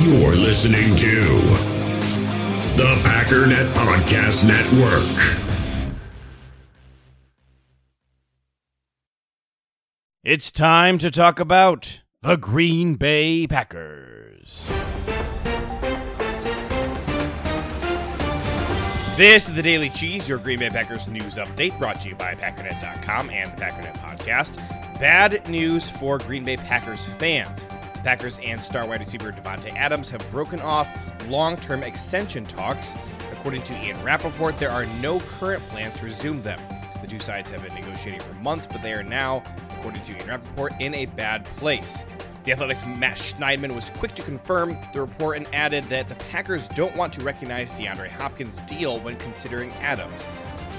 You're listening to the Packernet Podcast Network. It's time to talk about the Green Bay Packers. This is the Daily Cheese, your Green Bay Packers news update, brought to you by Packernet.com and the Packernet Podcast. Bad news for Green Bay Packers fans. Packers and star wide receiver Davante Adams have broken off long-term extension talks. According to Ian Rapoport, there are no current plans to resume them. The two sides have been negotiating for months, but they are now, according to Ian Rapoport, in a bad place. The Athletic's Matt Schneidman was quick to confirm the report and added that the Packers don't want to recognize DeAndre Hopkins' deal when considering Adams,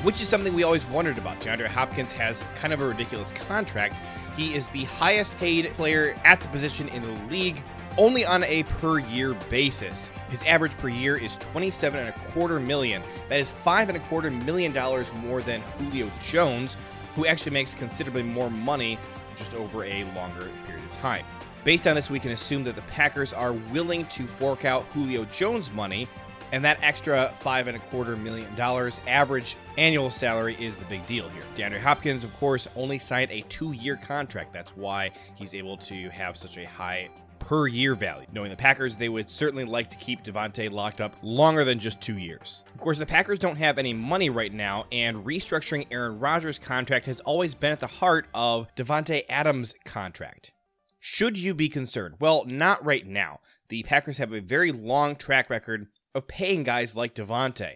which is something we always wondered about. DeAndre Hopkins has kind of a ridiculous contract. He is the highest paid player at the position in the league, only on a per year basis. His average per year is 27 and a quarter million. That is five and a quarter million dollars more than Julio Jones, who actually makes considerably more money just over a longer period of time. Based on this, we can assume that the Packers are willing to fork out Julio Jones money, and that extra five and a quarter million dollars average annual salary is the big deal here. DeAndre Hopkins, of course, only signed a two year contract. That's why he's able to have such a high per year value. Knowing the Packers, they would certainly like to keep Davante locked up longer than just two years. Of course, the Packers don't have any money right now, and restructuring Aaron Rodgers' contract has always been at the heart of Davante Adams' contract. Should you be concerned? Well, not right now. The Packers have a very long track record of paying guys like Davante.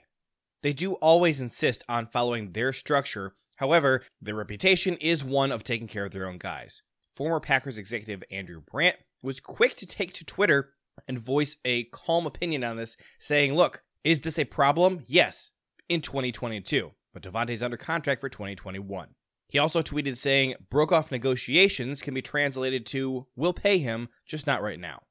They do always insist on following their structure. However, their reputation is one of taking care of their own guys. Former Packers executive Andrew Brandt was quick to take to Twitter and voice a calm opinion on this, saying, Look, is this a problem? Yes, in 2022, but Davante's under contract for 2021. He also tweeted saying, broke off negotiations can be translated to, we'll pay him, just not right now.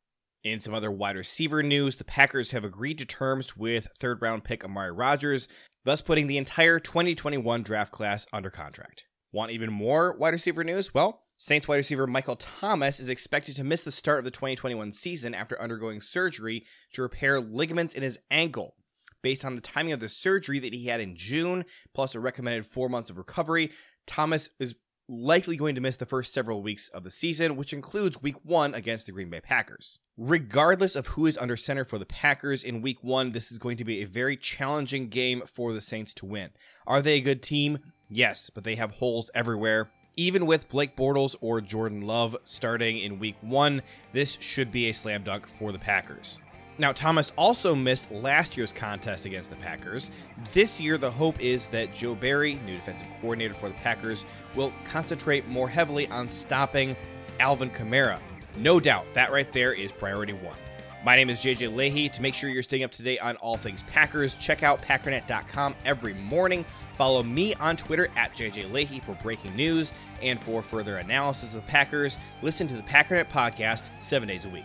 In some other wide receiver news, the Packers have agreed to terms with third round pick Amari Rodgers, thus putting the entire 2021 draft class under contract. Want even more wide receiver news? Well, Saints wide receiver Michael Thomas is expected to miss the start of the 2021 season after undergoing surgery to repair ligaments in his ankle. Based on the timing of the surgery that he had in June, plus a recommended four months of recovery, Thomas is likely going to miss the first several weeks of the season, which includes week one against the Green Bay Packers. Regardless of who is under center for the Packers in week one, this is going to be a very challenging game for the Saints to win. Are they a good team? Yes, but they have holes everywhere. Even with Blake Bortles or Jordan Love starting in week one, this should be a slam dunk for the Packers. Now, Thomas also missed last year's contest against the Packers. This year, the hope is that Joe Barry, new defensive coordinator for the Packers, will concentrate more heavily on stopping Alvin Kamara. No doubt, that right there is priority one. My name is JJ Leahy. To make sure you're staying up to date on all things Packers, check out Packernet.com every morning. Follow me on Twitter at JJ Leahy for breaking news and for further analysis of the Packers. Listen to the Packernet podcast seven days a week.